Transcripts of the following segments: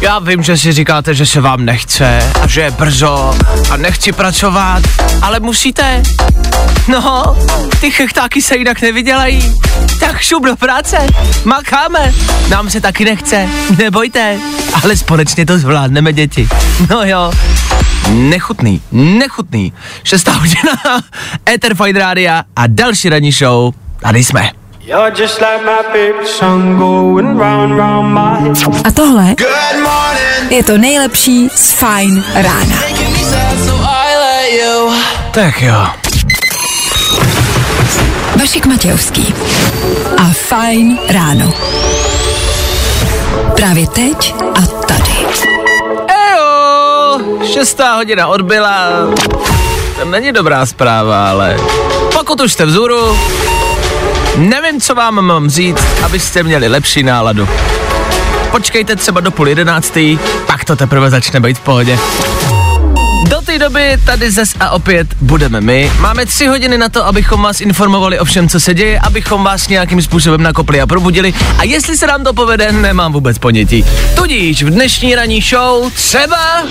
Já vím, že si říkáte, že se vám nechce a že je brzo a nechci pracovat, ale musíte. No, ty chechtáky se jinak nevydělají. Tak šup do práce, makáme. Nám se taky nechce, nebojte, ale společně to zvládneme, děti. No jo, nechutný, nechutný. Šestá hodina, Ether Fine Rádia a další ranní show. Tady jsme. You're just like my favorite song going round round my head. A tohle je to nejlepší z Fajn rána. Tak jo. Vašek Matějovský a Fajn ráno. Právě teď a tady. Ejo, šestá hodina odbyla. To není dobrá zpráva, ale pokud už jste vzhůru, nevím, co vám mám říct, abyste měli lepší náladu. Počkejte třeba do půl jedenáctý, pak to teprve začne být v pohodě. Do té doby tady zes a opět budeme my. Máme tři hodiny na to, abychom vás informovali o všem, co se děje, abychom vás nějakým způsobem nakopli a probudili. A jestli se nám to povede, nemám vůbec ponětí. Tudíž v dnešní ranní show třeba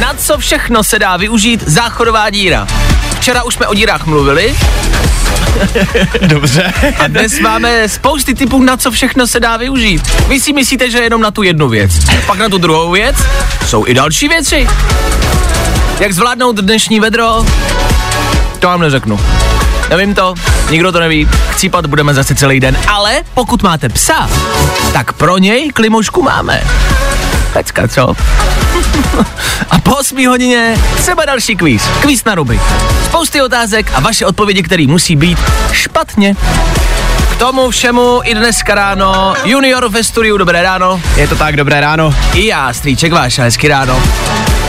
na co všechno se dá využít záchodová díra. Včera už jsme o dírách mluvili. Dobře. A dnes máme spousty typů, na co všechno se dá využít. Vy si myslíte, že jenom na tu jednu věc. Pak na tu druhou věc jsou i další věci. Jak zvládnout dnešní vedro? To vám neřeknu. Nevím to, nikdo to neví, chcípat budeme zase celý den, ale pokud máte psa, tak pro něj klimošku máme. Pecka, co? a po 8 hodině třeba další kvíz. Kvíz na ruby. Spousty otázek a vaše odpovědi, které musí být špatně. K tomu všemu i dneska ráno Junior ve studiu, dobré ráno. Je to tak, dobré ráno. I já, strýček váš, hezky ráno.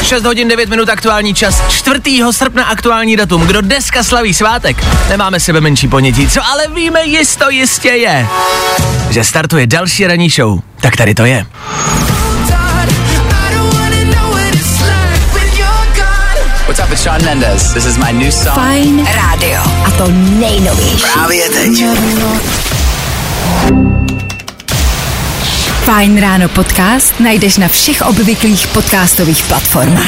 6 hodin 9 minut aktuální čas, 4. srpna aktuální datum. Kdo dneska slaví svátek? Nemáme sebe menší ponětí, co ale víme jisto jistě je, že startuje další ranní show. Tak tady to je. Up, it's Sean Mendes. This is my new song. Fajn rádio. A to nejnovější. Právě teď. Fajn ráno podcast najdeš na všech obvyklých podcastových platformách.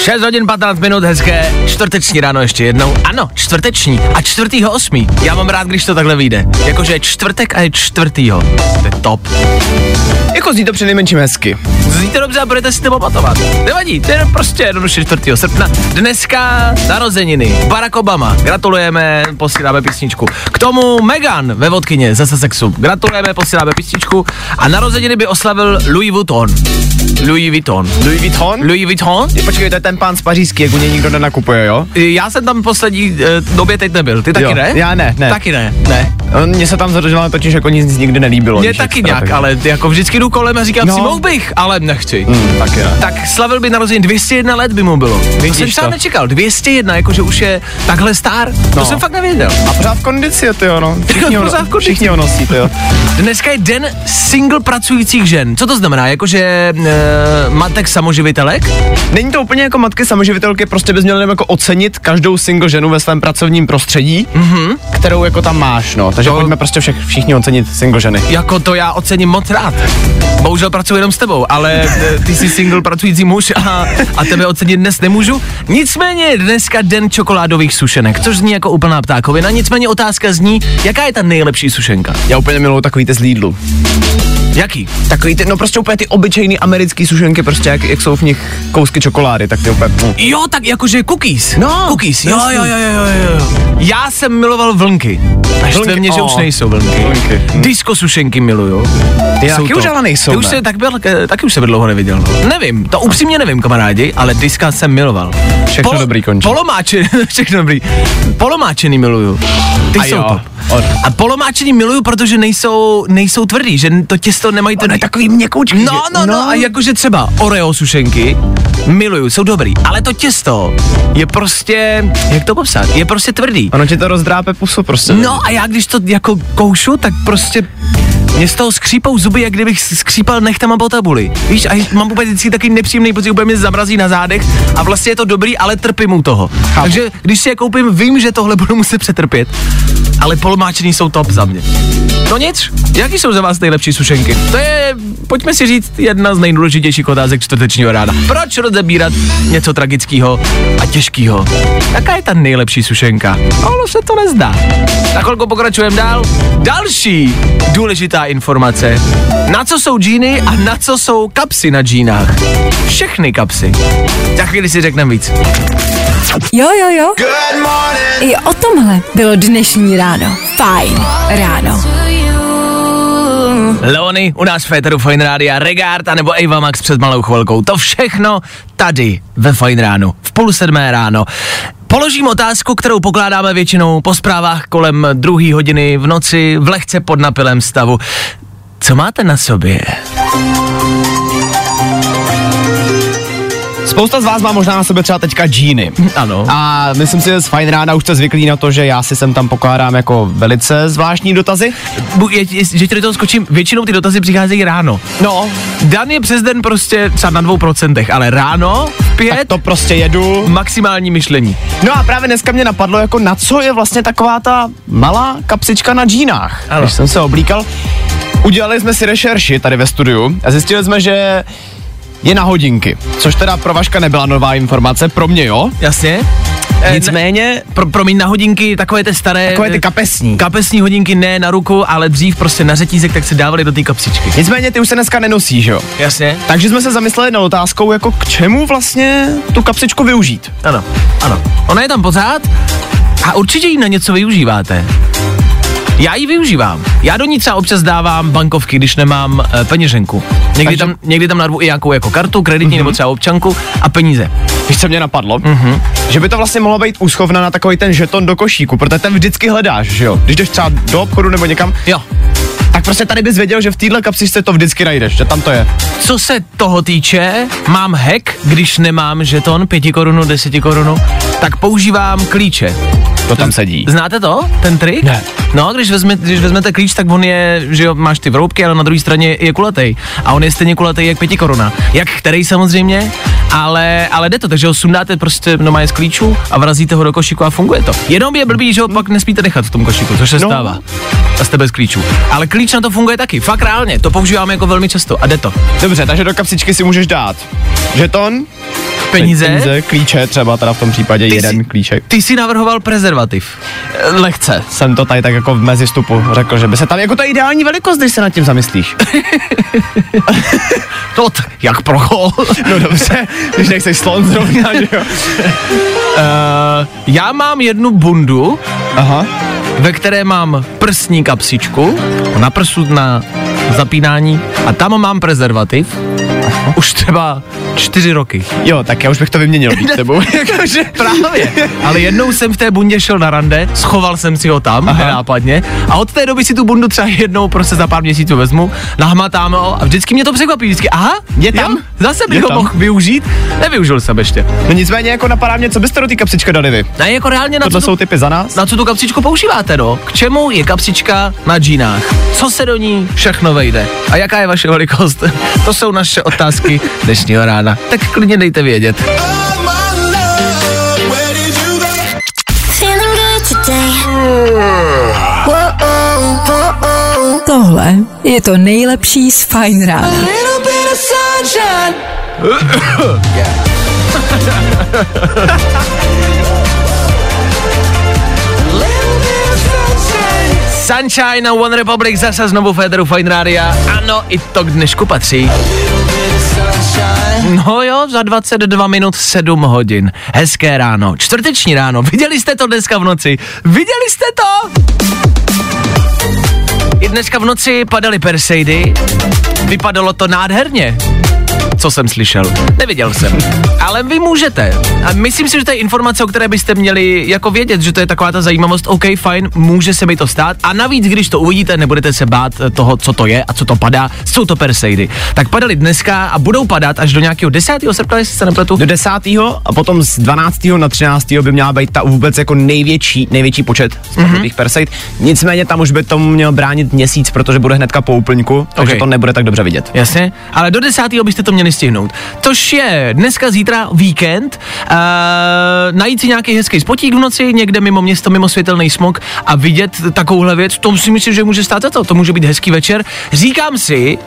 6 hodin 15 minut, hezké čtvrteční ráno ještě jednou. Ano, čtvrteční a čtvrtýho osmý. Já mám rád, když to takhle vyjde. Jakože je čtvrtek a je čtvrtýho. To je top. Jako zní to přinejmenším hezky. Zníte dobře a budete si to pamatovat. Nevadí, to je prostě jednoduše 4. srpna. Dneska narozeniny. Barack Obama. Gratulujeme, posíláme písničku. K tomu Megan ve vodkyně zase sexu. Gratulujeme, posíláme písničku. A narozeniny by oslavil Louis Vuitton. Louis Vuitton. Louis Vuitton? Louis Vuitton? Počkej, to je ten pán z Pařížský, jak u něj nikdo nenakupuje, jo? Já jsem tam poslední eh, době teď nebyl. Ty taky Jo, ne? já ne, ne. Taky ne, ne. Mně se tam zadrželo totiž jako nic nikdy nelíbilo. Mně taky nějak, tak- ale jako vždycky jdu kolem a říkám No. si, mohl bych, ale nechci. Hmm, taky ne. Tak slavil by narozenin 201 let by mu bylo. to jsem Vidíš to. nečekal. 201, jakože už je takhle star. To No. jsem fakt nevěděl. A pořád v kondici, ty jo, no. Všichni ho, Pořád v kondici. všichni ho nosí, ty jo. Dneska je den single pracujících žen. Co to znamená? Jakože e, matek samoživitelek? Není to úplně jako matky samoživitelky prostě bys měl jako ocenit každou single ženu ve svém pracovním prostředí, mm-hmm. kterou jako tam máš, no. Takže To- pojďme prostě všech, všichni ocenit single ženy. Jako to já ocením moc rád. Bohužel pracuji jenom s tebou, ale e, ty jsi single pracující muž a, a tebe ocenit dnes nemůžu. Nicméně dneska den čokoládových sušenek, což zní jako úplná ptákovina. Nicméně otázka zní, jaká je ta nejlepší sušenka? Já úplně miluju takový ty z Lidlu. Jaký? Takový ty, no prostě úplně ty obyčejný americký sušenky, prostě jak, jak jsou v nich kousky čokolády, tak ty úplně... mm. Jo, tak jakože cookies. No, cookies, jo, jo, jo, jo, jo. Já jsem miloval vlnky. Až Vlnky, mně, že už nejsou vlnky. Vlnky, hm. Disco sušenky miluju. Jsou taky už ale nejsou, Ty už se, tak byl, eh, taky už se dlouho neviděl. No. Nevím, to upřímně nevím, kamarádi, ale diska jsem miloval. Všechno dobrý končí. Polomáčený, všechno dobrý. Polomáčený miluju. Ty A jsou jo. top. Od- A polomáčený miluju, protože nejsou, nejsou tvrdý, že to těsto nemají tvrdý. je takový měkoučký, No, no, no, no. a jakože třeba Oreo sušenky, miluju, jsou dobrý, ale to těsto je prostě, jak to popsat, je prostě tvrdý. Ono ti to rozdrápe pusu prostě. No a já když to jako koušu, tak prostě mě z toho skřípou zuby, jak kdybych skřípal nechtama po tabuli. Víš, a mám úplně vždycky taky nepříjemný pocit, úplně mě zamrazí na zádech a vlastně je to dobrý, ale trpím u toho. Chápu. Takže když si je koupím, vím, že tohle budu muset přetrpět. Ale polomáčený jsou top za mě. No nic, jaký jsou za vás nejlepší sušenky? To je, pojďme si říct, jedna z nejdůležitějších otázek čtvrtečního rána. Proč rozebírat něco tragického a těžkého? Jaká je ta nejlepší sušenka? Ono se to nezdá. Na chvilku pokračujeme dál. Další důležitá informace. Na co jsou džíny a na co jsou kapsy na džínách? Všechny kapsy. Za chvíli si řekneme víc. Jo, jo, jo. I o tomhle bylo dnešní ráno. Fajn ráno. Leony, u nás v Féteru Fine Rádia, Regard a nebo Ava Max před malou chvilkou. To všechno tady ve Fine Ránu, v půl sedmé ráno. Položím otázku, kterou pokládáme většinou po zprávách kolem druhé hodiny v noci v lehce podnapilém stavu. Co máte na sobě? Spousta z vás má možná na sebe třeba teďka džíny. Ano. A myslím si, že z fajn rána už jste zvyklí na to, že já si sem tam pokládám jako velice zvláštní dotazy. Bu- je, je, že ti do toho skočím, většinou ty dotazy přicházejí ráno. No, Dan je přes den prostě třeba na dvou procentech, ale ráno v tak pět to prostě jedu. maximální myšlení. No a právě dneska mě napadlo, jako na co je vlastně taková ta malá kapsička na džínách. Ano. Když jsem se oblíkal, udělali jsme si rešerši tady ve studiu a zjistili jsme, že je na hodinky, což teda pro Vaška nebyla nová informace, pro mě jo. Jasně? Eh, Nicméně, Pro, promiň, na hodinky, takové ty staré... takové ty kapesní. Kapesní hodinky ne na ruku, ale dřív prostě na řetízek, tak se dávali do té kapsičky. Nicméně ty už se dneska nenosí, že jo? Jasně? Takže jsme se zamysleli nad otázkou, jako k čemu vlastně tu kapsičku využít. Ano, ano. Ona je tam pořád a určitě ji na něco využíváte. Já ji využívám. Já do ní třeba občas dávám bankovky, když nemám e, peněženku. Někdy Takže- tam, někdy tam narvu i nějakou jako kartu, kreditní Mhm. nebo třeba občanku a peníze. Víš, co mě napadlo? Mhm. Mm-hmm. Že by to vlastně mohlo být úschovna na takový ten žeton do košíku, protože ten vždycky hledáš, že jo? Když jdeš třeba do obchodu nebo někam, Jo. tak prostě tady bys věděl, že v téhle kapsičce to vždycky najdeš, že tam to je. Co se toho týče, mám hack, když nemám žeton, pěti korunu, deseti korunu, tak používám klíče. To tam sedí. Znáte to, ten trik? Ne. No, když, vezme, když vezmete klíč, tak on je, že jo, máš ty vroubky, ale na druhé straně je kulatý. A on je stejně kulatý jak pěti koruna. Jak který samozřejmě, ale, ale jde to, takže ho sundáte prostě no z klíčů a vrazíte ho do košíku a funguje to. Jenom je blbý, že ho pak nespíte nechat v tom košíku, což se No. stává. A jste bez klíčů. Ale klíč na to funguje taky, fakt reálně, to používáme jako velmi často a jde to. Dobře, takže do kapsičky si můžeš dát žeton, Peníze, peníze klíče třeba teda v tom případě Ty jeden jsi- klíček. ty si navrhoval prezervativ. Lehce jsem to tady tak jako v mezistupu řekl, že by se tam, jako je ideální velikost, když se nad tím zamyslíš. To t- jak prochol. No dobře, když nechceš slon zrovna, že jo. Uh, já mám jednu bundu, Aha. ve které mám prsní kapsičku, na prsu na zapínání a tam mám prezervativ. Už třeba čtyři roky. Jo, tak já už bych to vyměnil být tebou. Jakože právě. Ale jednou jsem v té bundě šel na rande, schoval jsem si ho tam, Aha. nenápadně, a od té doby si tu bundu třeba jednou prostě za pár měsíců vezmu, nahmatám ho a vždycky mě to překvapí. Vždycky, aha, Je tam. jo, zase bych Je ho mohl využít. Nevyužil jsem ještě. No nicméně jako napadá mě, co byste do té kapsičky dali vy? Ne, jako reálně na Tohle co jsou typy za nás. na co tu kapsičku používáte, no? K čemu je kapsička na džínách? Co se do ní všechno vejde? A jaká je vaše velikost? To jsou naše otázky dnešního rána, tak klidně dejte vědět. Tohle je to nejlepší z Fine Rána. Sunshine a One Republic zase znovu Federu Fine Radio. Ano, i to k dnešku patří. No jo, za 22 minut 7 hodin. Hezké ráno, čtvrteční ráno. Viděli jste to dneska v noci? Viděli jste to? I dneska v noci padaly Perseidy. Vypadalo to nádherně co jsem slyšel. Neviděl jsem. Ale vy můžete. A myslím si, že to je informace, o které byste měli jako vědět, že to je taková ta zajímavost. OK, fajn, může se mi to stát. A navíc, když to uvidíte, nebudete se bát toho, co to je a co to padá. Jsou to Perseidy. Tak padaly dneska a budou padat až do nějakého 10. srpna, jestli se nepletu. Do 10. a potom z 12. na 13. by měla být ta vůbec jako největší, největší počet mm-hmm. těch Perseid. Nicméně tam už by tomu měl bránit měsíc, protože bude hnedka po úplňku, takže Ok. to nebude tak dobře vidět. Jasně, ale do desátého byste to měli stihnout. Tož je dneska, zítra víkend, uh, najít si nějaký hezký spotík v noci, někde mimo město, mimo světelný smog a vidět takovouhle věc, to si myslím, že může stát za to, to může být hezký večer. Říkám si,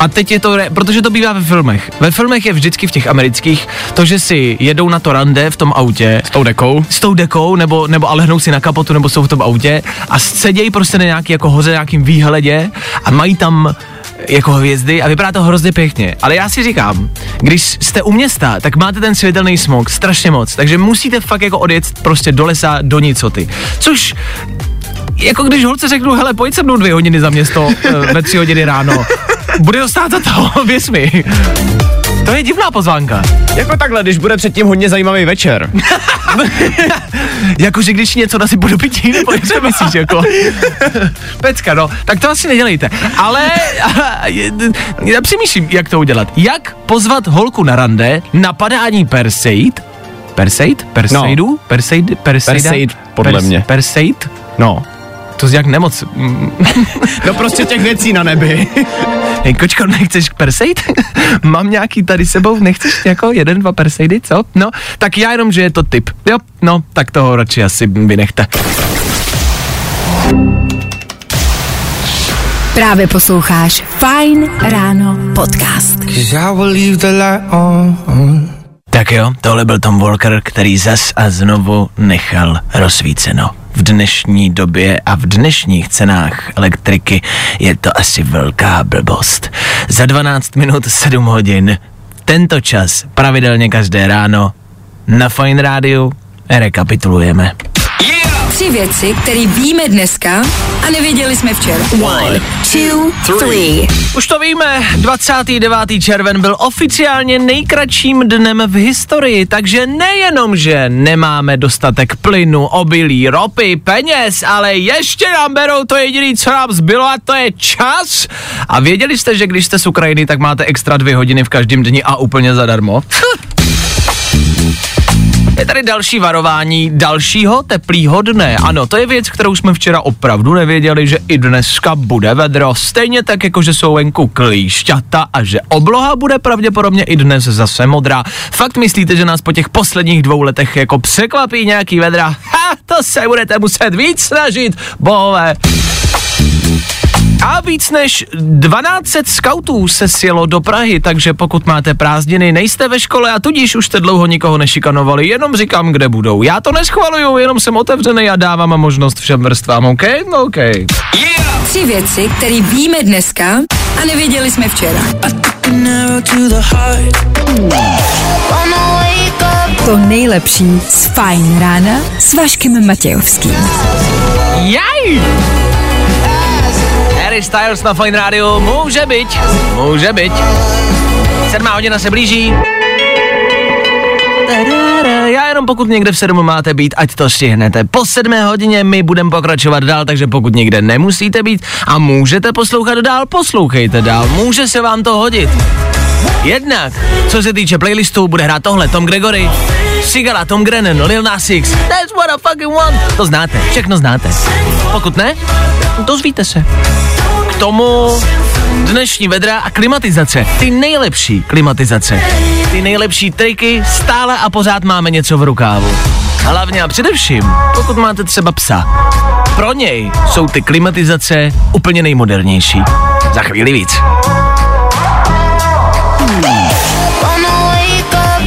a teď je to, re- protože to bývá ve filmech. Ve filmech je vždycky v těch amerických to, že si jedou na to rande v tom autě. S tou dekou. S tou dekou, nebo, nebo ale hnou si na kapotu, nebo jsou v tom autě a sedějí prostě na nějaký jako hoře, nějakým výhledě a mají tam jako hvězdy a vypadá to hrozně pěkně. Ale já si říkám, když jste u města, tak máte ten světelný smog strašně moc, takže musíte fakt jako odjet prostě do lesa, do nicoty. Což jako když holce řeknu, hele, pojď se mnou dvě hodiny za město eh, ve tři hodiny ráno. Bude to stát za to, věř mi. To je divná pozvánka. Jako takhle, když bude předtím hodně zajímavý večer. Jakože když něco nasypu do pití, nebo co myslíš, jako? Pecka, no, tak to asi nedělejte. Ale já přemýšlím, jak to udělat. Jak pozvat holku na rande na padání Perseid? Perseid? Perseidu? No. Perseid? Perseida? Perseid, podle mě. Perseid? No. To je jak nemoc. No prostě těch věcí na nebi. Hej, kočko, nechceš Perseid? Mám nějaký tady sebou, nechceš jako jeden, dva Perseidy, co? No, tak já jenom, že je to typ. Jo, no, tak toho radši asi vynechte. Právě posloucháš Fine Ráno podcast. Tak jo, tohle byl Tom Walker, který zas a znovu nechal rozsvíceno. V dnešní době a v dnešních cenách elektriky je to asi velká blbost. Za 12 minut 7 hodin, tento čas, pravidelně každé ráno, na Fine Rádiu rekapitulujeme. Tři věci, které víme dneska a nevěděli jsme včera. One, two, three. Už to víme, 29. červen byl oficiálně nejkratším dnem v historii, takže nejenom, že nemáme dostatek plynu, obilí, ropy, peněz, ale ještě nám berou to jediné, co nám zbylo a to je čas. A věděli jste, že když jste z Ukrajiny, tak máte extra dvě hodiny v každém dni a úplně zadarmo? Je tady další varování dalšího teplýho dne. Ano, to je věc, kterou jsme včera opravdu nevěděli, že i dneska bude vedro. Stejně tak, jako že jsou venku klíšťata a že obloha bude pravděpodobně i dnes zase modrá. Fakt myslíte, že nás po těch posledních dvou letech jako překvapí nějaký vedra? Ha, to se budete muset víc snažit, bohové. A víc než 12 skautů se sjelo do Prahy, takže pokud máte prázdniny, nejste ve škole a tudíž už jste dlouho nikoho nešikanovali, jenom říkám, kde budou. Já to neschvaluju, jenom jsem otevřený a dávám možnost všem vrstvám, OK? No, OK. Tři věci, které víme dneska a nevěděli jsme včera. To nejlepší z Fine Rána s Vaškem Matějovským. Jaj! Harry Styles na Fine Radio může být, může být. Sedmá hodina se blíží. Já jenom pokud někde v sedm máte být, ať to stihnete. Po sedmé hodině my budeme pokračovat dál, takže pokud někde nemusíte být a můžete poslouchat dál, poslouchejte dál. Může se vám to hodit. Jednak, co se týče playlistu, bude hrát tohle Tom Gregory, Sigala, Tom Grennan, Lil Nas X. That's what I fucking want. To znáte, všechno znáte. Pokud ne, dozvíte se. Tomu dnešní vedra a klimatizace. Ty nejlepší klimatizace. Ty nejlepší triky, stále a pořád máme něco v rukávu. Hlavně a především, pokud máte třeba psa. pro něj jsou ty klimatizace úplně nejmodernější. Za chvíli víc.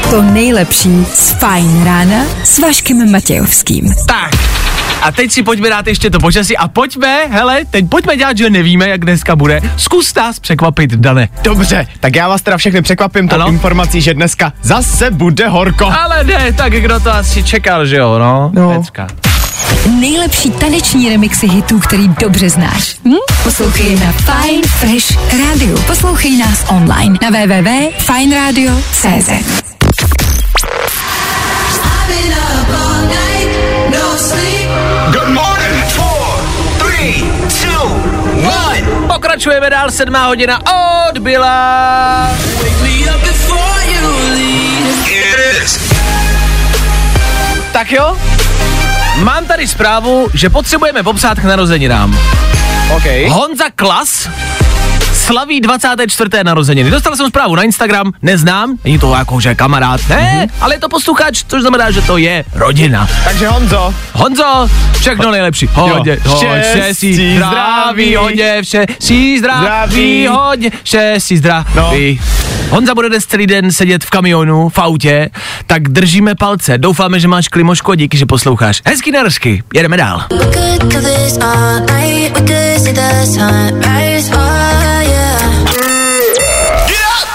To nejlepší z Fajn rána s Vaškem Matějovským. Tak, a teď si pojďme dát ještě to počasí a pojďme, hele, teď pojďme dělat, že nevíme, jak dneska bude. Zkus nás překvapit, Dane. Dobře, tak já vás teda všechny překvapím tou informací, že dneska zase bude horko. Ale ne, tak kdo to asi čekal, že jo, no? No. Pecka. Nejlepší taneční remixy hitů, který dobře znáš. Hm? Poslouchej na Fine Fresh Radio. Poslouchej nás online na www.fineradio.cz Pokračujeme dál, sedmá hodina odbyla. Tak jo, mám tady zprávu, že potřebujeme popsat k narozeninám. OK. Honza Klas slaví 24. narozeniny. Dostal jsem zprávu na Instagram, neznám, není to jako, že kamarád, ne, ale je to posluchač, což znamená, že to je rodina. Takže Honzo, Honzo, všechno nejlepší. Hodně, hodně, štěstí, zdraví, zdraví. hodně, štěstí, zdraví, Zdraví. hodně, štěstí, zdraví. No. Honza bude dnes celý den sedět v kamionu, v autě, tak držíme palce. Doufáme, že máš klimoško, díky, že posloucháš. Hezký narsky, jedeme dál.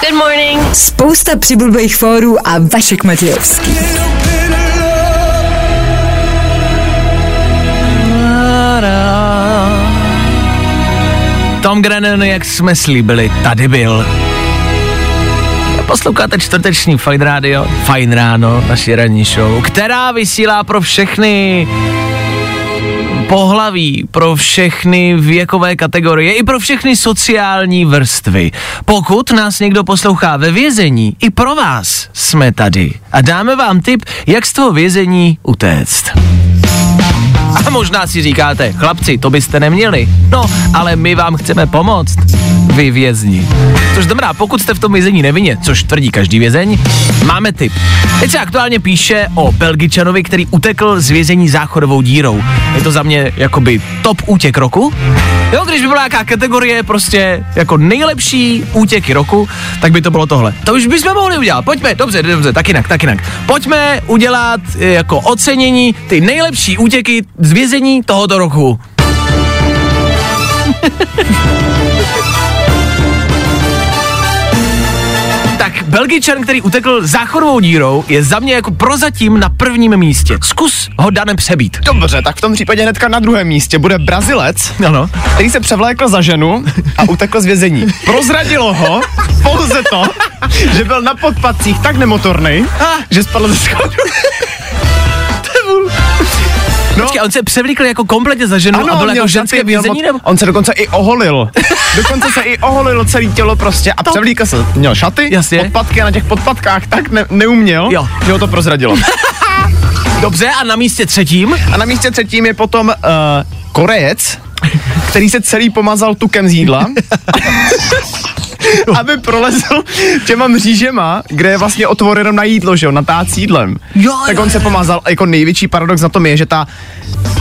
Good morning. Spousta přibulbých fórů a Vašek Matějovský. Tom Grennan, jak jsme slíbili, tady byl. Posloucháte čtvrteční Fine Radio, Fine Ráno, naši ranní show, která vysílá pro všechny pohlaví, pro všechny věkové kategorie i pro všechny sociální vrstvy. Pokud nás někdo poslouchá ve vězení, i pro vás jsme tady a dáme vám tip, jak z toho vězení utéct. A možná si říkáte, chlapci, to byste neměli. No, ale my vám chceme pomoct. Vy vězni. Což znamená, pokud jste v tom vězení nevinně, což tvrdí každý vězeň, máme tip. Teď se aktuálně píše o Belgičanovi, který utekl z vězení záchodovou dírou. Je to za mě jakoby top útěk roku. Jo, když by byla nějaká kategorie prostě jako nejlepší útěky roku, tak by to bylo tohle. To už bychom mohli udělat. Pojďme, dobře, dobře, tak jinak, tak jinak. Pojďme udělat e, jako ocenění ty nejlepší útěky z vězení tohoto roku. Tak Belgičan, který utekl záchodovou dírou, je za mě jako prozatím na prvním místě. Zkus ho danem přebít. dobře, tak v tom případě hnedka na druhém místě bude Brazilec, Ano. který se převlékl za ženu a utekl z vězení. Prozradilo ho pouze to, že byl na podpatcích tak nemotorný, že spadl ze schodu. No, Počkej, on se převlíkl jako kompletně za ženu a byl jako ženské vězení nebo? On se dokonce i oholil. Dokonce se i oholil celé tělo prostě a převlíkl se. Měl šaty, Jasně. podpatky a na těch podpatkách tak ne- neuměl, Jo. že ho to prozradilo. Dobře, a na místě třetím? A na místě třetím je potom uh, Korejec, který se celý pomazal tukem z jídla. aby prolezl těma mřížema, kde je vlastně otvor jenom na jídlo, že jo, na tát s jídlem. Jo, tak on se pomazal, jako největší paradox na tom je, že ta,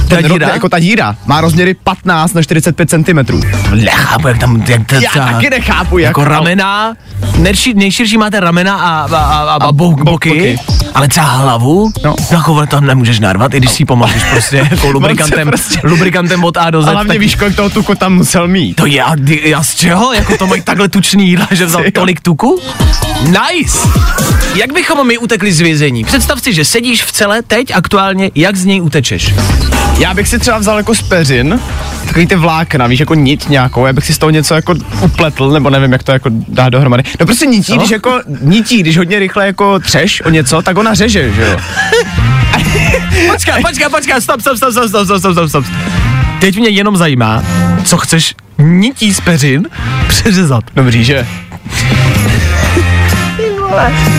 ten ro- díra? jako ta díra má rozměry 15 na 45 cm. Nechápu, jak tam, jak to, Já taky nechápu, jak jako ale- ramena, nejší, nejširší máte ramena a, a, a, a, a bo, bo- boky, boky. ale třeba hlavu, No. jako tam nemůžeš narvat, i když si pomazíš prostě jako lubrikantem, prostě- lubrikantem od A do Z. A hlavně tak víš, kolik toho tuku tam musel mít. to já, já z čeho? Jako to mají takhle tučný jídla, že vzal tolik tuku? Nice! Jak bychom my utekli z vězení? Představ si, že sedíš v celé teď aktuálně, jak z něj utečeš? Já bych si třeba vzal jako z peřin, takový ty vlákna, víš, jako nit nějakou, já bych si z toho něco jako upletl, nebo nevím, jak to jako dá dohromady. No prostě nití, Co? když jako nití, když hodně rychle jako třeš o něco, tak ona řeže, že jo. Počkej, počkej, počkej, stop, stop, stop, stop, stop, stop, stop, stop, stop. Teď mě jenom zajímá, co chceš nití z peřin přeřezat. Dobrý, že?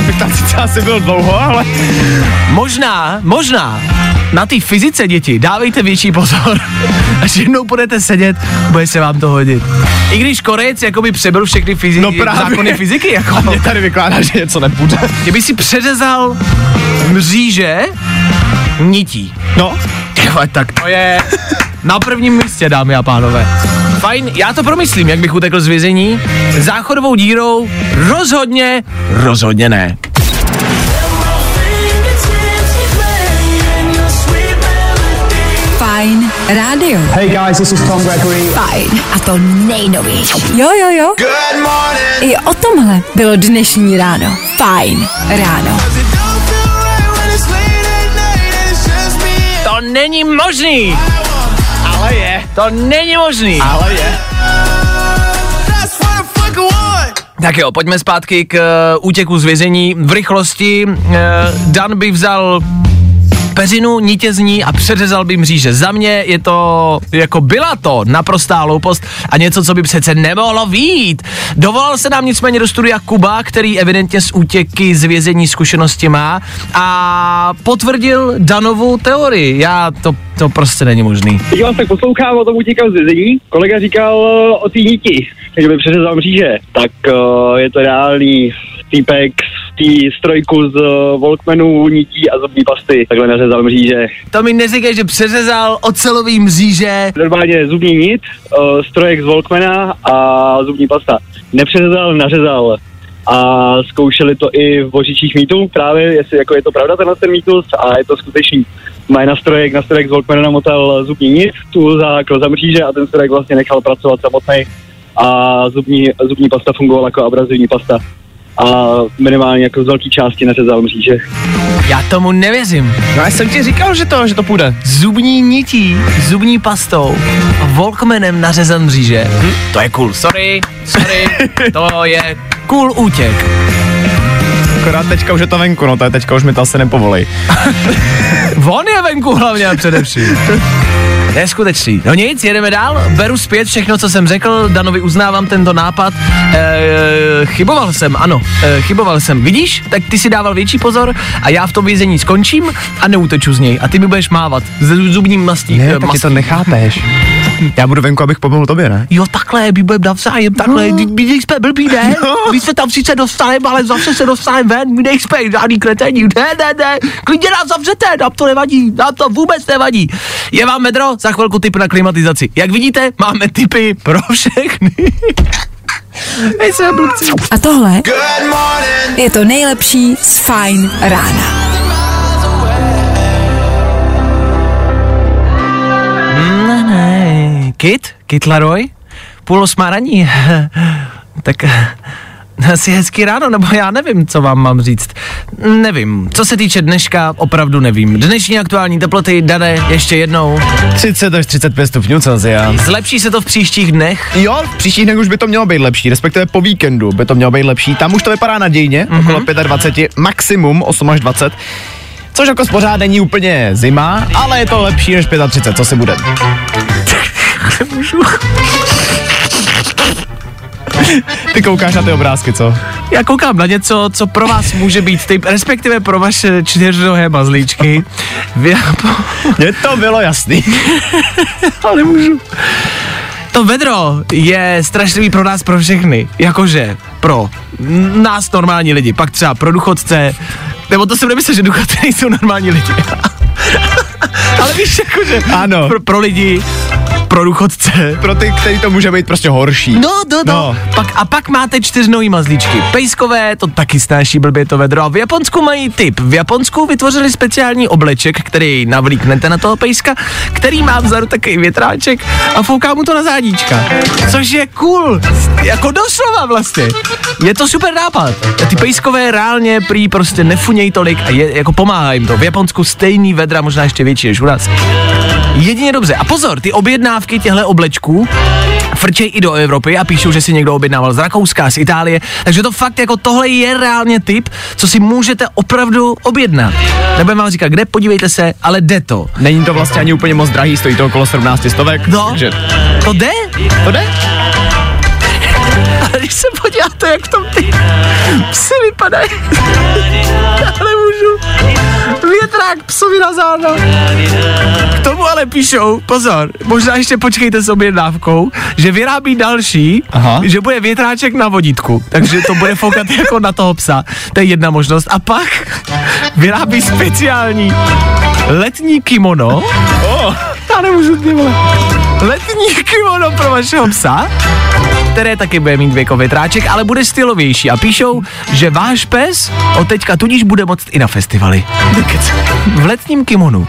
Bych tam sice asi byl dlouho, ale Možná, možná, na té fyzice děti dávejte větší pozor. Až jednou budete sedět, bude se vám to hodit. I když Korejec jakoby přebyl všechny fyzi- No právě. zákony fyziky, jako mě tady vykládá, že něco nepůjde. Kdyby si přeřezal mříže nití. No, Tyhle, tak to je, na prvním místě, dámy a pánové. Fajn, já to promyslím, jak bych utekl z vězení. Záchodovou dírou rozhodně, rozhodně ne. Rádio. Hey guys, this is Tom Gregory. Fajn. A to nejnovější. Jo, jo, jo. Good morning. I o tomhle bylo dnešní ráno. Fajn ráno. To není možný! Ale je. To není možný! Ale je. Tak jo, pojďme zpátky k uh, útěku z vězení. V rychlosti uh, Dan by vzal peřinu, nitě z ní a přeřezal by mříže. Za mě je to, jako byla to naprostá hloupost a něco, co by přece nemohlo vít. Dovolal se nám nicméně do studia Kuba, který evidentně z útěky z vězení zkušenosti má a potvrdil Danovu teorii. Já to, to prostě není možný. Když vás tak poslouchám o tom utíkal z vězení, kolega říkal uh, o té niti, že by přeřezal mříže, tak uh, je to reálný týpek té strojku z uh, Volkmanu nití a zubní pasty, takhle nařezal mříže. To mi neříkej, že přeřezal ocelový mříže. Normálně zubní nit, uh, strojek z Volkmana a zubní pasta. Nepřeřezal, nařezal. A zkoušeli to i v božičích mýtů právě, jestli jako je to pravda tenhle ten mýtus a je to skutečný. Mají na strojek, na strojek z Volkmana namotal zubní nit, tu za, za mříže a ten strojek vlastně nechal pracovat samotný a zubní, zubní pasta fungovala jako abrazivní pasta a minimálně jako z velké části neřezal mříže. Já tomu nevěřím. No já jsem ti říkal, že to, že to půjde. Zubní nití, zubní pastou a Volkmanem nařezan mříže. Hm? To je cool, sorry, sorry, to je cool útěk. Akorát teďka už je to venku, no to je teďka už mi to asi nepovolej. On je venku hlavně a především. Neskutečný. No nic, jedeme dál. Beru zpět všechno, co jsem řekl. Danovi uznávám tento nápad. E, chyboval jsem, ano, e, chyboval jsem. Vidíš? Tak ty si dával větší pozor a já v tom vězení skončím a neuteču z něj. A ty mi budeš mávat s zubním mastí. Ne, taky mastí. to nechápeš. Já budu venku, abych pomohl tobě, ne? Jo, takhle, my budeme navzájem, takhle, no. my nejsme blbí, ne? No. My se tam sice dostaneme, ale zase se dostaneme ven, my nejsme žádný kretení, ne, ne, ne, klidně nás zavřete, nám to nevadí, nám to vůbec nevadí. Je vám medro, za chvilku tip na klimatizaci. Jak vidíte, máme tipy pro všechny. A tohle je to nejlepší z Fajn rána. Kit? Kit Laroj? Půl osmá raní. tak asi hezký ráno, nebo já nevím, co vám mám říct. Nevím. Co se týče dneška, opravdu nevím. Dnešní aktuální teploty, Dane, ještě jednou. 30 až 35 stupňů Celsia. Zlepší se to v příštích dnech? Jo, v příštích dnech už by to mělo být lepší, respektive po víkendu by to mělo být lepší. Tam už to vypadá nadějně, mm-hmm. okolo 25, maximum 8 až 20. Což jako pořád není úplně zima, ale je to lepší než 35, co si bude. Ty koukáš na ty obrázky, co? Já koukám na něco, co pro vás může být typ, respektive pro vaše čtyřnohé mazlíčky. Mně to bylo jasný. ale nemůžu. To vedro je strašlivý pro nás, pro všechny. Jakože pro nás normální lidi, pak třeba pro důchodce, nebo to jsem nemyslel, že důchodci nejsou normální lidi. Ale víš, jakože Ano. pro, pro lidi, pro důchodce. Pro ty, který to může být prostě horší. No, no, no. No. Pak, a pak máte čtyřnový mazlíčky. Pejskové, to taky snáší blbě to vedro. A v Japonsku mají typ. V Japonsku vytvořili speciální obleček, který navlíknete na toho pejska, který má vzadu takový větráček a fouká mu to na zádíčka. Což je cool. Jako doslova vlastně. Je to super nápad. A ty pejskové reálně prý prostě nefunějí tolik a je, jako pomáhá jim to. V Japonsku stejný vedra, možná ještě větší než u nás. Jedině dobře. A pozor, ty objednávky těchto oblečků frčej i do Evropy a píšou, že si někdo objednával z Rakouska, z Itálie. Takže to fakt jako tohle je reálně typ, co si můžete opravdu objednat. Nebudem vám říkat, kde, podívejte se, ale jde to. Není to vlastně ani úplně moc drahý, stojí to okolo 17 stovek. No, Takže to jde? to jde? Ale když se podíváte, jak v tom ty psy vypadají. Já nemůžu. Větrák psovi na záda. K tomu ale píšou, pozor, možná ještě počkejte s objednávkou, že vyrábí další, Aha. že bude větráček na vodítku, takže to bude foukat jako na toho psa. To je jedna možnost. A pak vyrábí speciální letní kimono. Oh. Já nemůžu, ty vole. Letní kimono pro vašeho psa, které taky bude mít věkovětráček, ale bude stylovější. A píšou, že váš pes od teďka tudíž bude moct i na festivaly. V letním kimonu.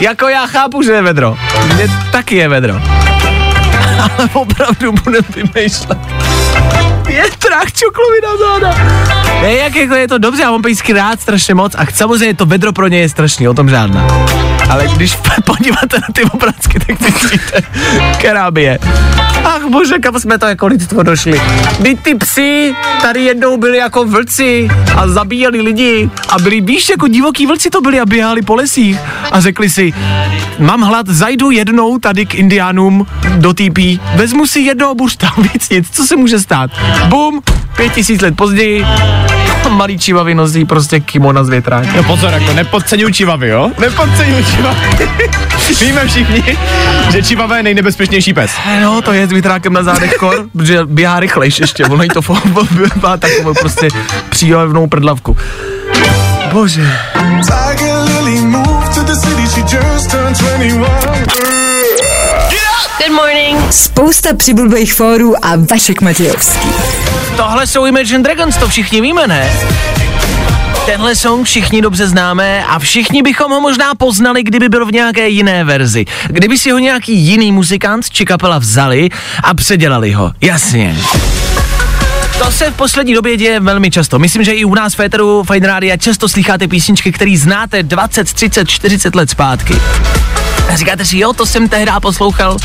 Jako já chápu, že je vedro. Mně taky je vedro. Ale opravdu budem vymýšlet. Větrák čoklovi na záda. Ne, jak jako je to dobře, já mám pejsky rád strašně moc a samozřejmě to vedro pro ně je strašný, o tom žádná. Ale když podíváte na ty obrázky, tak by je. Ach bože, kam jsme to jako lidstvo došli. Vy ty psi tady jednou byli jako vlci a zabíjeli lidi a byli, víš, jako divoký vlci to byli a běhali po lesích a řekli si, mám hlad, zajdu jednou tady k indiánům do TP, vezmu si jedno buřta, víc nic, co se může stát? Bum, pět tisíc let později, malý čivavy nosí prostě kimona z větráku. No pozor, jako nepodceňuj čivavy, jo? Nepodceňuj čivavy. Víme všichni, že čivava je nejnebezpečnější pes. No, to je s větrákem na zádech kor, protože běhá rychlejš ještě, ono jí to má takovou prostě příjemnou prdlavku. Bože. Good morning. Spousta přibulbých fórů a Vašek Matějovský. Tohle jsou Imagine Dragons, to všichni víme, ne? Tenhle song všichni dobře známe a všichni bychom ho možná poznali, kdyby byl v nějaké jiné verzi. Kdyby si ho nějaký jiný muzikant či kapela vzali a předělali ho. Jasně. To se v poslední době děje velmi často. Myslím, že i u nás v Féteru Fine Rádia často slycháte písničky, které znáte 20, 30, 40 let zpátky. A říkáte si, jo, to jsem tehdy poslouchal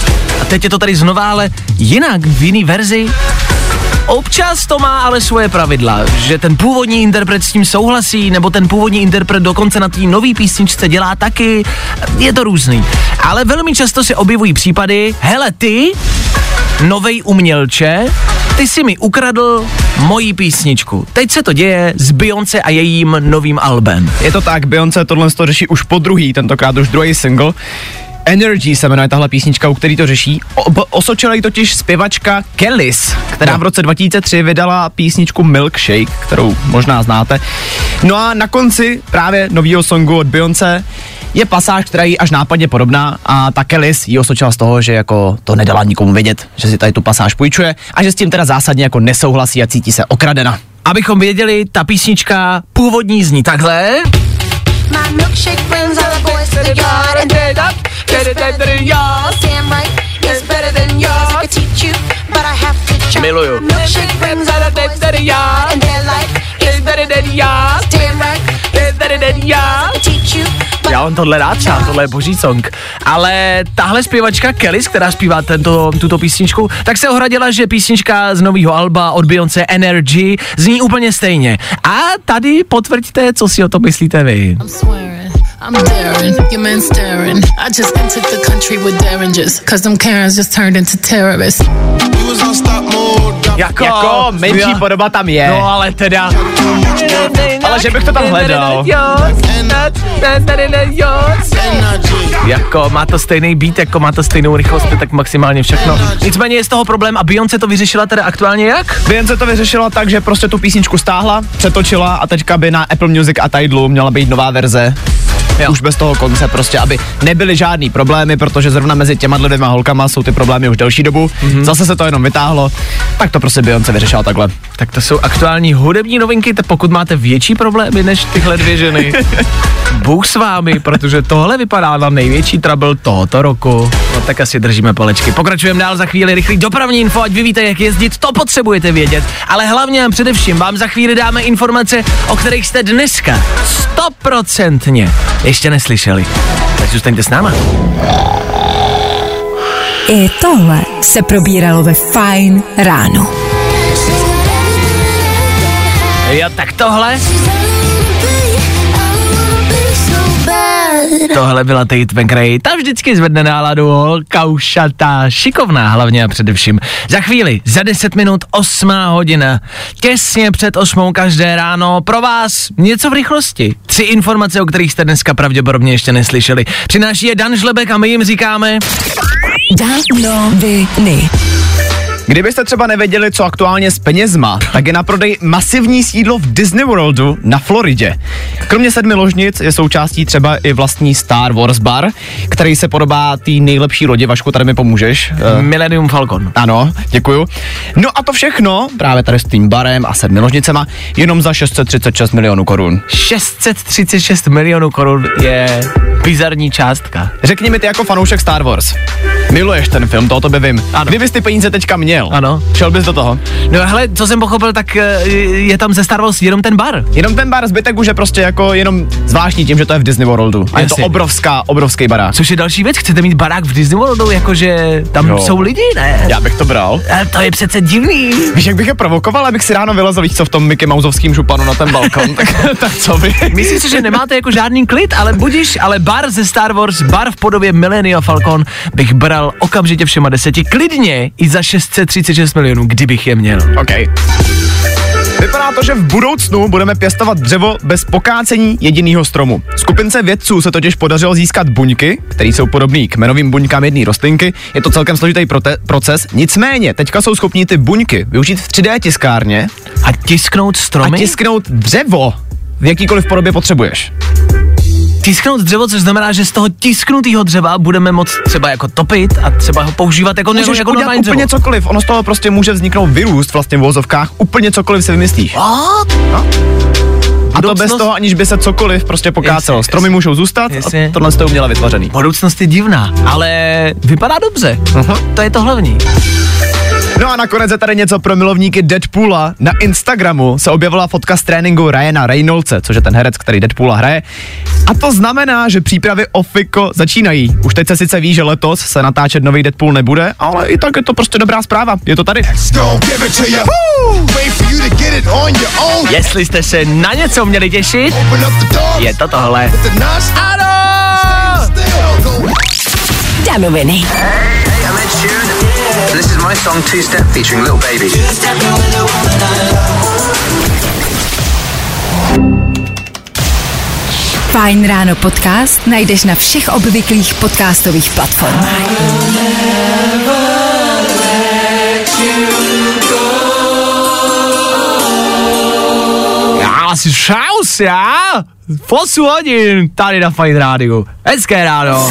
a teď je to tady znova, ale jinak, v jiný verzi. Občas to má ale svoje pravidla, že ten původní interpret s tím souhlasí, nebo ten původní interpret dokonce na té nový písničce dělá taky, je to různý. Ale velmi často se objevují případy, hele ty, novej umělče, ty si mi ukradl moji písničku. Teď se to děje s Beyoncé a jejím novým albem. Je to tak, Beyoncé tohle to řeší už po druhý, tentokrát už druhý single. Energy se jmenuje tahle písnička, u který to řeší. O, osočila ji totiž zpěvačka Kellys, která no. v roce 2003 vydala písničku Milkshake, kterou možná znáte. No a na konci právě nového songu od Beyoncé je pasáž, která je až nápadně podobná a ta Kellys ji osočila z toho, že jako to nedala nikomu vědět, že si tady tu pasáž půjčuje a že s tím teda zásadně jako nesouhlasí a cítí se okradena. Abychom věděli, ta písnička původní zní takhle. My milkshake yours. Damn right, it's better than yours. I could teach you, but I have to try. Miluju. My milkshake friends are the boys to the yard and they're like, it's better than yours. Damn right, it's better than yours. I could teach you, but Já mám tohle rád, třeba, tohle je boží song. Ale tahle zpěvačka Kellys, která zpívá tento, tuto písničku, tak se ohradila, že písnička z nového alba od Beyoncé Energy zní úplně stejně. A tady potvrďte, co si o to myslíte vy. I'm swearing, I'm daring, your man staring. I just entered the country with derringers, cause them Karens just turned into terrorists. Jako, Jako menší jo. podoba tam je. No ale teda. Ale že bych to tam hledal. Jako má to stejný beat, jako má to stejnou rychlost, tak maximálně všechno. Nicméně je z toho problém a Beyoncé to vyřešila teda aktuálně jak? Beyoncé to vyřešila tak, že prostě tu písničku stáhla, přetočila a teďka by na Apple Music a Tidlu měla být nová verze. Jo. Už bez toho konce prostě, aby nebyly žádný problémy, protože zrovna mezi těma dvěma holkama jsou ty problémy už delší dobu. Mm-hmm. Zase se to jenom vytáhlo, tak to prostě Beyoncé vyřešila takhle. Tak to jsou aktuální hudební novinky, tak pokud máte větší problémy než tyhle dvě ženy, Bůh s vámi, protože tohle vypadá na největší trouble tohoto roku. No tak asi držíme palečky. Pokračujeme dál za chvíli rychlý dopravní info, ať vy víte, jak jezdit, to potřebujete vědět. Ale hlavně a především vám za chvíli dáme informace, o kterých jste dneska stoprocentně ještě neslyšeli. Tak zůstaňte s náma. I tohle se probíralo ve Fine ráno. Jo, tak tohle Tohle byla Tate McRae, ta vždycky zvedne náladu, holka ušatá, šikovná hlavně a především. Za chvíli, za 10 minut, 8 hodina, těsně před 8 každé ráno, pro vás něco v rychlosti. Tři informace, o kterých jste dneska pravděpodobně ještě neslyšeli. Přináší je Dan Žlebek a my jim říkáme... Dávno viny. Kdybyste třeba nevěděli, co aktuálně s penězma, tak je na prodej masivní sídlo v Disney Worldu na Floridě. Kromě sedmi ložnic je součástí třeba i vlastní Star Wars bar, který se podobá té nejlepší lodi. Vašku, tady mi pomůžeš. Eh, Millennium Falcon. Ano, děkuju. No a to všechno, právě tady s tím barem a sedmi ložnicema, jenom za 636 milionů korun. 636 milionů korun je bizarní částka. Řekni mi ty jako fanoušek Star Wars. Miluješ ten film, to o tobě vím. Ano. Kdybys ty peníze teďka měl, Ano. šel bys do toho. No hele, co jsem pochopil, tak eh, je tam ze Star Wars jenom ten bar. Jenom ten bar zbytek už je prostě jako jenom zvláštní tím, že to je v Disney Worldu. A je to Jasně. obrovská, obrovský barák. Což je další věc, chcete mít barák v Disney Worldu, jakože tam Jo. jsou lidi, ne? Já bych to bral. A to je přece divný. Víš, jak bych je provokoval, abych si ráno vylezl, víš co, v tom Mickey Mouseovským županu na ten balkon, tak, tak co vy? Myslím si, že nemáte jako žádný klid, ale budíš, ale bar ze Star Wars, bar v podobě Millennium Falcon bych bral okamžitě všema deseti, klidně i za 636 milionů, kdybych je měl. OK. Vypadá to, že v budoucnu budeme pěstovat dřevo bez pokácení jediného stromu. Skupince vědců se totiž podařilo získat buňky, které jsou podobné kmenovým buňkám jedné rostlinky. Je to celkem složitý prote- proces, nicméně teďka jsou schopní ty buňky využít v 3D tiskárně A tisknout a stromy? tisknout dřevo v jakýkoliv podobě potřebuješ. Tisknout dřevo, což znamená, že z toho tisknutého dřeva budeme moct třeba jako topit a třeba ho používat jako, Můžeš jako udělat úplně dřevo. cokoliv, ono z toho prostě může vzniknout vyrůst vlastně v vozovkách, úplně cokoliv si vymyslíš. What? A to bez toho, aniž by se cokoliv prostě pokácelo. Jasně, Stromy můžou zůstat Jasně. a tohle jste uměla vytvořený. Budoucnost je divná, ale vypadá dobře. Aha. To je to hlavní. No a nakonec je tady něco pro milovníky Deadpoola. Na Instagramu se objevila fotka z tréninku Ryana Reynoldse, což je ten herec, který Deadpoola hraje. A to znamená, že přípravy o Fiko začínají. Už teď se sice ví, že letos se natáčet nový Deadpool nebude, ale i tak je to prostě dobrá zpráva. Je to tady. Jestli jste se na něco měli těšit, je to tohle. Ano! Danoviny. I'm Ed song Two Step featuring Little Baby. Fajn ráno podcast najdeš na všech obvyklých podcastových platformách. Já si šaus, já? 8 hodin tady na Fajn Rádiu. Hezké ráno.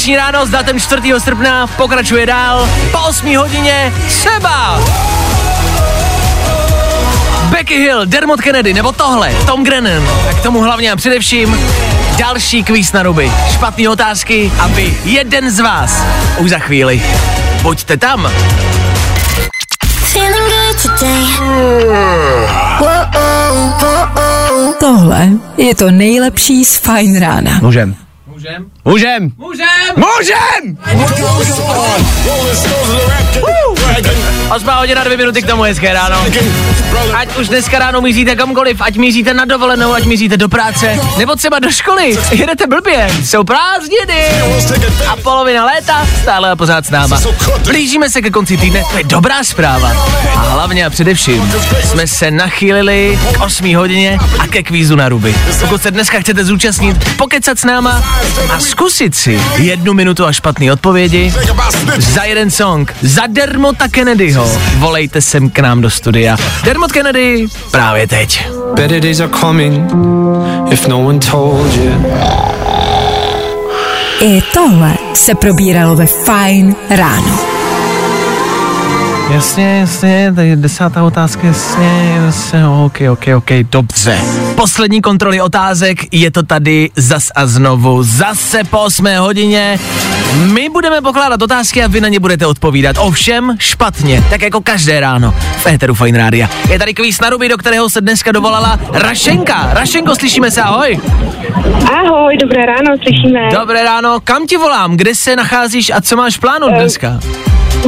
Čtvrteční ráno s datem 4. srpna pokračuje dál po 8 hodině Seba. Becky Hill, Dermot Kennedy nebo tohle, Tom Grennan. Tak k tomu hlavně a především další kvíz na ruby. Špatné otázky, aby jeden z vás už za chvíli. Buďte tam. Tohle je to nejlepší z Fajn rána. Můžem. Můžem? Můžem. Můžem! Můžem! Osmá hodina, dvě minuty k tomu hezké ráno. Ať už dneska ráno míříte kamkoliv, ať míříte na dovolenou, ať míříte do práce, nebo třeba do školy, jedete blbě, jsou prázdniny a polovina léta stále a pořád s náma. Blížíme se ke konci týdne, to je dobrá zpráva. A hlavně a především jsme se nachýlili k 8 hodině a ke kvízu na ruby. Pokud se dneska chcete zúčastnit, pokecat s náma a zkusit si jednu minutu a špatný odpovědi, za jeden song, za Dermota Kennedyho. Volejte sem k nám do studia. Dermot Kennedy právě teď. Better days are coming if no one told you. I tohle se probíralo ve Fajn ráno. Jasně, jasně, tady desátá otázka, jasně, jasně, ok, ok, ok, dobře. Poslední kontroly otázek, je to tady zas a znovu, zase po 8 hodině. My budeme pokládat otázky a vy na ně budete odpovídat. Ovšem špatně, tak jako každé ráno v Éteru Fine Rádia. Je tady kvíz na ruby, do kterého se dneska dovolala Rašenka. Rašenko, slyšíme se, ahoj. Ahoj, dobré ráno, slyšíme. Dobré ráno, kam ti volám, kde se nacházíš a co máš plánu dneska?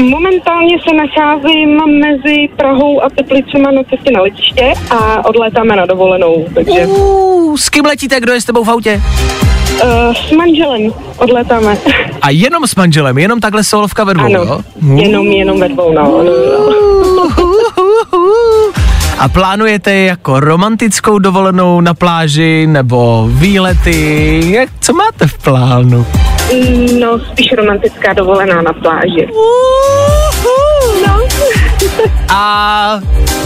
Momentálně se nacházím mezi Prahou a Teplicema na cestě na letiště a odlétáme na dovolenou, takže Uh, s kým letíte, kdo je s tebou v autě? uh, s manželem odlétáme. A jenom s manželem, jenom takhle solovka ve dvou, ano, jo? jenom, jenom ve dvou, no. no, no. A A plánujete jako romantickou dovolenou na pláži nebo výlety? Jak, co máte v plánu? No, spíš romantická dovolená na pláži. No. A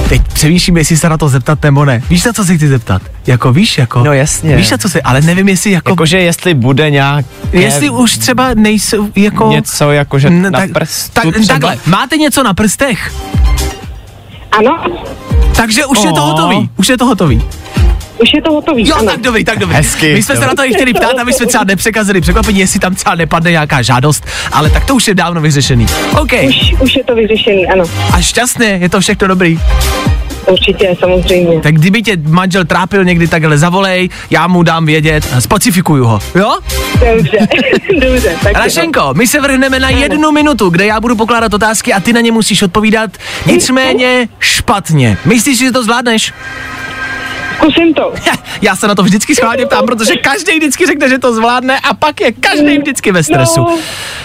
teď přemýšlím, jestli se na to zeptat nebo ne. Víš, na co se chci zeptat? Jako víš, jako? No jasně. Víš, na co se, ale nevím, jestli jako... Jakože jestli bude nějak... Jestli už třeba nejsou jako... Něco jakože N- na tak, prstu tak, třeba? takhle, máte něco na prstech? Ano, Takže už je to Oh. hotový, už je to hotový. Už je to hotový, Jo, ano. tak dobrý, tak dobrý. Hezky, My jsme se dobrý. na to i chtěli ptát, aby jsme třeba nepřekazili překvapení, jestli tam třeba nepadne nějaká žádost, ale tak to už je dávno vyřešený. OK, Už, už je to vyřešený, ano. a šťastně, je to všechno dobrý. Určitě, samozřejmě. Tak kdyby tě manžel trápil někdy takhle zavolej, já mu dám vědět, specifikuju ho, jo? Dobře, dobře. Tak jo. Rašenko, my se vrhneme na jednu minutu, kde já budu pokládat otázky a ty na ně musíš odpovídat. Nicméně špatně. Myslíš, že to zvládneš? Zkusím to. Já se na to vždycky schválně ptám, protože každý vždycky řekne, že to zvládne a pak je každý vždycky ve stresu. No,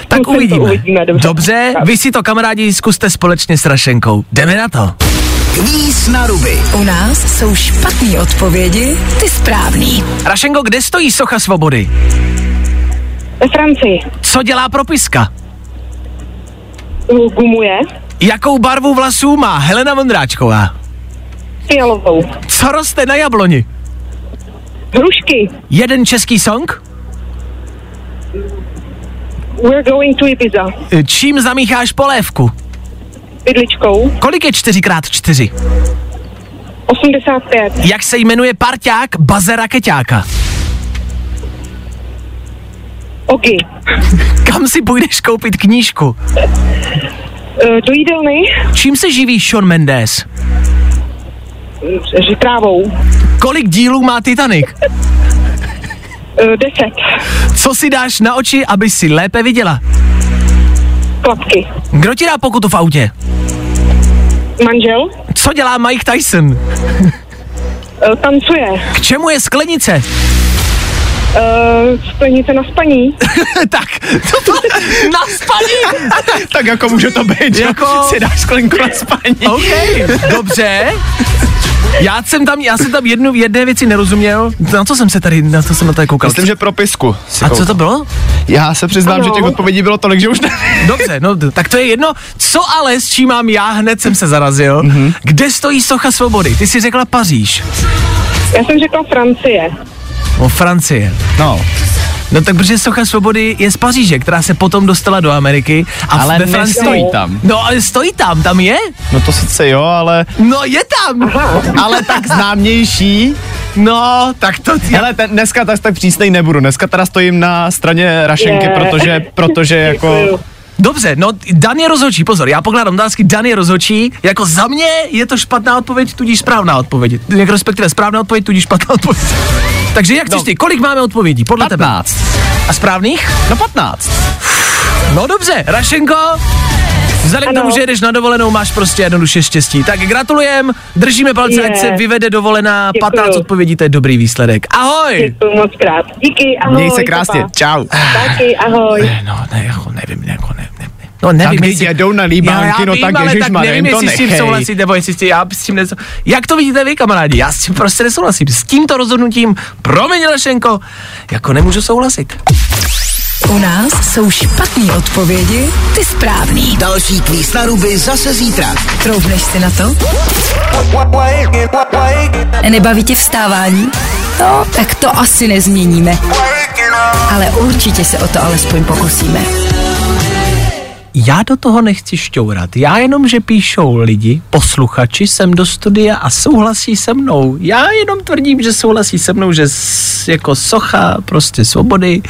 tak zkusím to, uvidíme. uvidíme, dobře. dobře, vy si to kamarádi zkuste společně s Rašenkou. Jdeme na to. Kvíz na ruby. U nás jsou špatné odpovědi, ty správný. Rašenko, kde stojí socha svobody? Ve Francii. Co dělá propiska? Gumuje. Jakou barvu vlasů má Helena Vondráčková? Fialovou. Co roste na jabloni? Hrušky. Jeden český song? We're going to Ibiza. Čím zamícháš polévku? Bydličkou. Kolik je 4x4? 85. Jak se jmenuje parťák Bazera Keťáka? Ogy. Kam si půjdeš koupit knížku? E, do jídelny. Čím se živí Sean Mendes? Žitrávou. Kolik dílů má Titanic? E, deset. Co si dáš na oči, aby si lépe viděla? Klapky. Kdo ti dá pokutu v autě? Manžel. Co dělá Mike Tyson? E, tancuje. K čemu je sklenice? Sklenice na spaní. tak, to, to, na spaní! tak jako může to být, Jako- si dáš sklenku na spaní. OK, dobře. Já jsem tam, já jsem tam jednu, jedné věci nerozuměl. Na co jsem se tady, na co jsem na to koukal? Myslím, že propisku. A co koukal. to bylo? Já se přiznám, Ano. že těch odpovědí bylo tolik, že už ne... Dobře, no tak to je jedno. Co ale s čím mám já, hned jsem se zarazil. Mm-hmm. Kde stojí socha svobody? Ty jsi řekla Paříž. Já jsem řekla Francie. O Francie. No, No tak protože socha svobody je z Paříže, která se potom dostala do Ameriky. A Ale ve Francii. nestojí tam. No ale stojí tam, tam je? no to sice jo, ale, No je tam. ale tak známější. No, tak to... Hele, ten, dneska tak, tak přísnej nebudu. Dneska teda stojím na straně Rašenky, Je. protože, protože jako... Děkuju. Dobře, no Dan je rozhodčí, pozor, já pokládám otázky, Dan je rozhodčí, jako za mě je to špatná odpověď, tudíž správná odpověď. Jak respektive správná odpověď, tudíž špatná odpověď. Takže jak chceš No. ty, kolik máme odpovědí, podle 15. tebe? A správných? No 15. No dobře, Rašenko, vzhledem k tomu, že jedeš na dovolenou, máš prostě jednoduše štěstí. Tak gratulujem, držíme palce, Je. ať se vyvede dovolená, Děkuju. 15 odpovědí, to je dobrý výsledek. Ahoj! Děkuji moc krát. Díky, ahoj. Měj se krásně. papa. Čau. Taky, ahoj. No, ne, jako nevím, jako ne. No nevím, Tak když jedou na líbánky, já, no vím, tak ale tak ježišmarja, nevím, jim to jestli s tím souhlasit, nebo jestli s tím, já s tím nesou... Jak to vidíte vy, kamarádi? Já s tím prostě nesouhlasím. S tímto rozhodnutím, promiň Lešenko, jako nemůžu souhlasit. U nás jsou špatné odpovědi, ty správný. Další kvíz na ruby zase zítra. Troufneš si na to? Nebaví tě vstávání? No, tak to asi nezměníme. Ale určitě se o to alespoň pokusíme. Já do toho nechci šťourat. Já jenom, že píšou lidi, posluchači sem do studia a souhlasí se mnou. Já jenom tvrdím, že souhlasí se mnou, že jako socha prostě svobody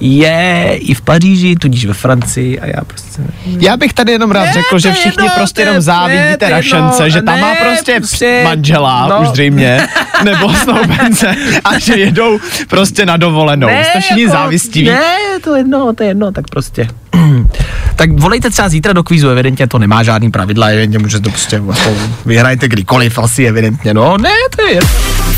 je i v Paříži, tudíž ve Francii a já prostě... Já bych tady jenom rád Ne, řekl, že všichni jedno, prostě jenom ne, závidíte Rašence, jedno, že tam má ne, prostě prostě- manžela, no. už zřejmě, nebo snoubence a že jedou prostě na dovolenou. Jste všichni závistiví. Ne, to je jedno, to je jedno, tak prostě. tak volejte třeba zítra do kvízu, evidentně to nemá žádný pravidla, evidentně můžete to prostě jako vyhrajte kdykoliv, asi evidentně, no ne, to je.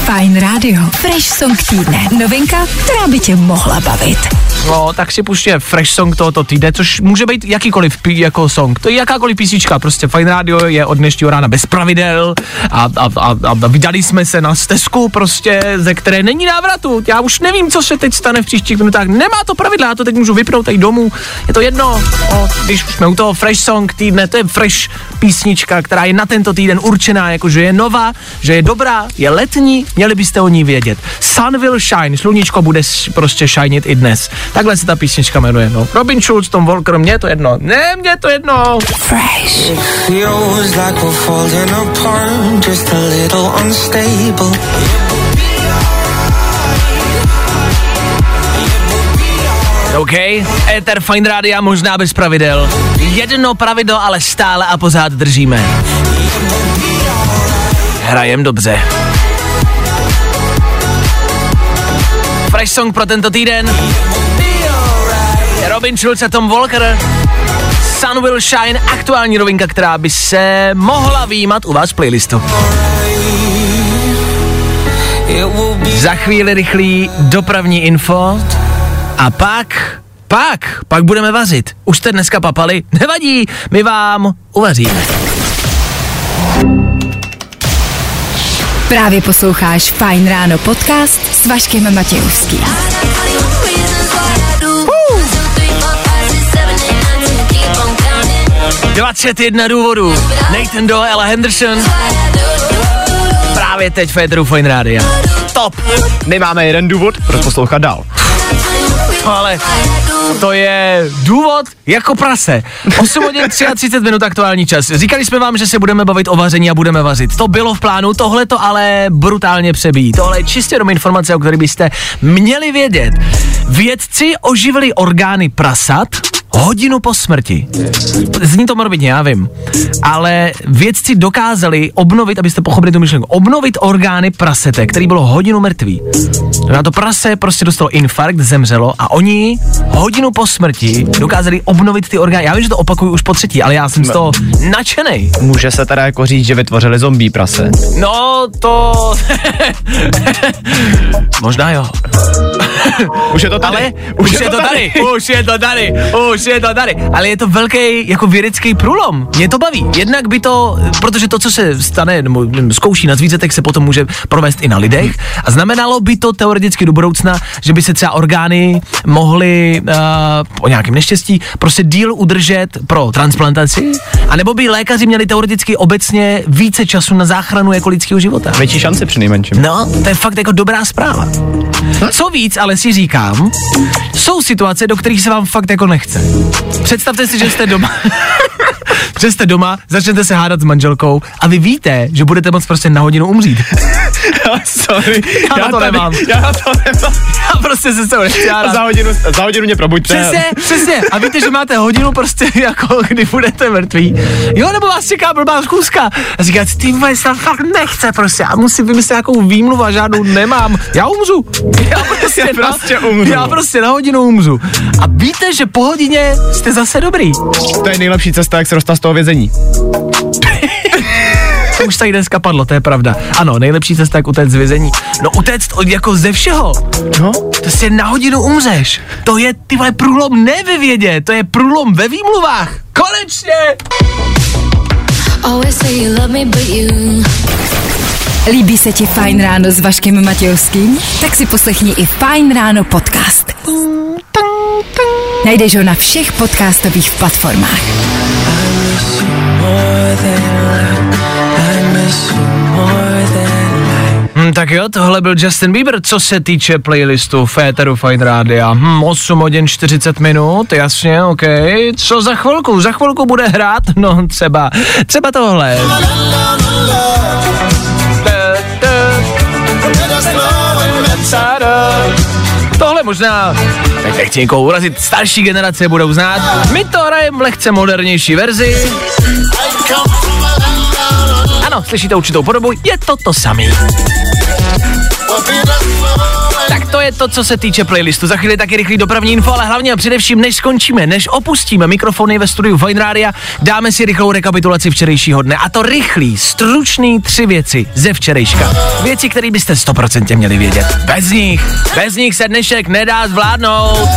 Fajn Radio. Fresh Song týdne. Novinka, která by tě mohla bavit. No, tak si puště fresh song tohoto týdne, což může být jakýkoliv pí, jako song. To je jakákoliv písnička, prostě Fine Radio je od dnešního rána bez pravidel a, a, a, a vydali jsme se na stezku prostě, ze které není návratu. Já už nevím, co se teď stane v příštích minutách. Nemá to pravidla, já to teď můžu vypnout tady domů. Je to jedno, no, když už jsme u toho fresh song týdne, to je fresh písnička, která je na tento týden určená, jakože je nová, že je dobrá, je letní, měli byste o ní vědět. Sun will shine, sluníčko bude prostě shinit i dnes. Takhle se ta písnička jmenuje, no. Robin Schulz, Tom Walker, mně je to jedno. Ne, mně je to jedno. Fresh. OK, Ether Fine Rádia možná bez pravidel. Jedno pravidlo, ale stále a pořád držíme. Hrajem dobře. Fresh song pro tento týden. Robin Schulz a Tom Walker. Sun Will Shine, aktuální novinka, která by se mohla výjímat u vás v playlistu. Za chvíli rychlý dopravní info a pak, pak, pak budeme vařit. Už jste dneska papali? Nevadí, my vám uvaříme. Právě posloucháš Fajn ráno podcast Vaškem Matějovským. 21 důvodů. Nathan Doe, Ella Henderson. Právě teď Federu Fine Rádia. Top. My máme jeden důvod, proč poslouchat dál. No ale to je důvod jako prase. 8 hodin 33 minut aktuální čas. Říkali jsme vám, že se budeme bavit o vaření a budeme vařit. To bylo v plánu, tohle to ale brutálně přebíjí. Tohle je čistě jenom informace, o které byste měli vědět. Vědci oživili orgány prasat hodinu po smrti. Zní to morbidně, já vím. Ale vědci dokázali obnovit, abyste pochopili tu myšlenku, obnovit orgány prasete, který bylo hodinu mrtvý. Na to prase prostě dostalo infarkt, zemřelo a oni hodinu po smrti dokázali obnovit ty orgány. Já vím, že to opakuju už po třetí, ale já jsem z toho nadšenej. Může se teda jako říct, že vytvořili zombie prase. No, to... Možná jo. Už je to tady. Ale už, je to tady. už je to tady, už je to tady. Ale je to velký jako vědecký průlom. Mě to baví. Jednak by to, protože to, co se stane, nebo zkouší na zvířatech, se potom může provést i na lidech. A znamenalo by to teoreticky do budoucna, že by se třeba orgány mohly uh, po nějakém neštěstí prostě díl udržet pro transplantaci, anebo by lékaři měli teoreticky obecně více času na záchranu jako lidského života. Větší šance při nejmenším. No, to je fakt jako dobrá zpráva. Co víc, ale si říkám, jsou situace, do kterých se vám fakt jako nechce. Představte si, že jste doma. že jste doma, začnete se hádat s manželkou a vy víte, že budete moc prostě na hodinu umřít. Sorry, Já, já to tady- nemám. Já to nemám. Já prostě se s tou nechci A hádat. za hodinu, za hodinu mě probuďte. Přesně, přesně. A víte, že máte hodinu prostě jako, kdy budete mrtví. Jo, nebo vás čeká blbá schůzka. A říkáte, ty vole, se fakt nechce prostě. Já musím vymyslet nějakou výmluvu a žádnou nemám. Já umřu. Já prostě, Já na, prostě umřu. Já prostě na hodinu umřu. A víte, že po hodině jste zase dobrý. To je nejlepší cesta, jak se dostat z toho vězení. To už tady dneska padlo, to je pravda. Ano, nejlepší cesta, jak utéct z vězení. No utéct od, jako ze všeho. No. To si na hodinu umřeš. To je, ty vole, průlom ne ve vědě, to je průlom ve výmluvách. Konečně! Always say you love me, but you Líbí se ti Fajn ráno s Vaškem Matějovským? Tak si poslechni i Fajn ráno podcast. Najdeš ho na všech podcastových platformách. Hm, tak jo, tohle byl Justin Bieber, co se týče playlistu Féteru Fine Rádia. Hm, 8 hodin 40 minut, jasně, OK. Co za chvilku? Za chvilku bude hrát? No třeba, třeba tohle. Tohle možná, tak nechci někoho urazit, starší generace budou znát. My to hrajeme v lehce modernější verzi. Ano, slyšíte určitou podobu, je to to samý. Tak to je to, co se týče playlistu. Za chvíli taky rychlý dopravní info, ale hlavně a především, než skončíme, než opustíme mikrofony ve studiu Fine Radio, dáme si rychlou rekapitulaci včerejšího dne. A to rychlý, stručný tři věci ze včerejška. Věci, které byste stoprocentně měli vědět. Bez nich, bez nich se dnešek nedá zvládnout.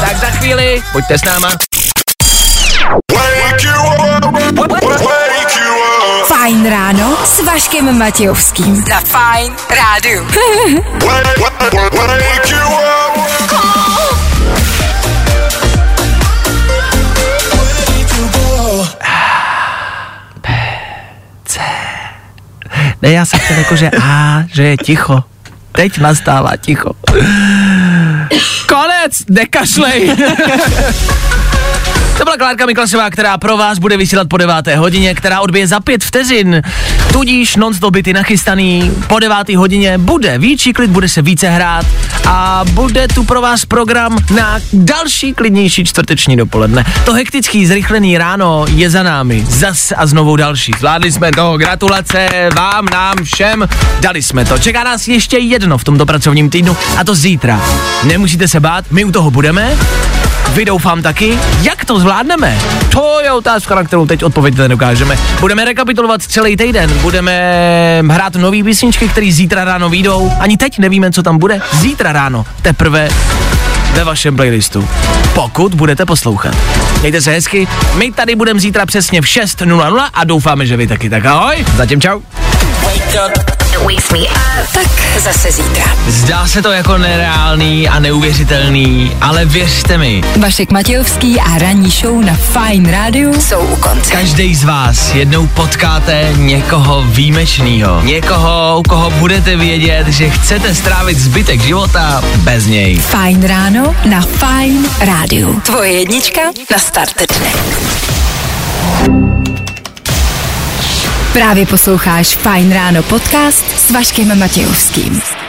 Tak za chvíli, pojďte s náma. Fajn ráno s Vaškem Matějovským. Za Fajn rádu. Ne, já jsem chtěl jako, že a, že je ticho. Teď nastává ticho. Konec, nekašlej. Klárka Miklasová, která pro vás bude vysílat po deváté hodině, která odbije za pět vteřin. Tudíž non-stop byty nachystaný. Po deváté hodině bude větší klid, bude se více hrát a bude tu pro vás program na další klidnější čtvrteční dopoledne. To hektický zrychlený ráno je za námi. Zas a znovu další. Zvládli jsme to. Gratulace vám, nám, všem. Dali jsme to. Čeká nás ještě jedno v tomto pracovním týdnu a to zítra. Nemusíte se bát, my u toho budeme. Vy doufám taky. Jak to zvládneme? To je otázka, na kterou teď odpověď nedokážeme. Budeme rekapitulovat celý týden, budeme hrát nový písničky, které zítra ráno výjdou. Ani teď nevíme, co tam bude. Zítra ráno teprve ve vašem playlistu. Pokud budete poslouchat. Mějte se hezky, my tady budeme zítra přesně v 6.00 a doufáme, že vy taky. Tak ahoj, zatím čau. Tak zase zítra. Zdá se to jako nereálný a neuvěřitelný, ale věřte mi. Vašek Matějovský a ranní show na Fine Radio jsou u konce. Každý z vás jednou potkáte někoho výjimečného. Někoho, u koho budete vědět, že chcete strávit zbytek života bez něj. Fajn ráno na Fine Radio. Tvoje jednička na start dne. Právě posloucháš Fajn ráno podcast s Vaškem Matějovským.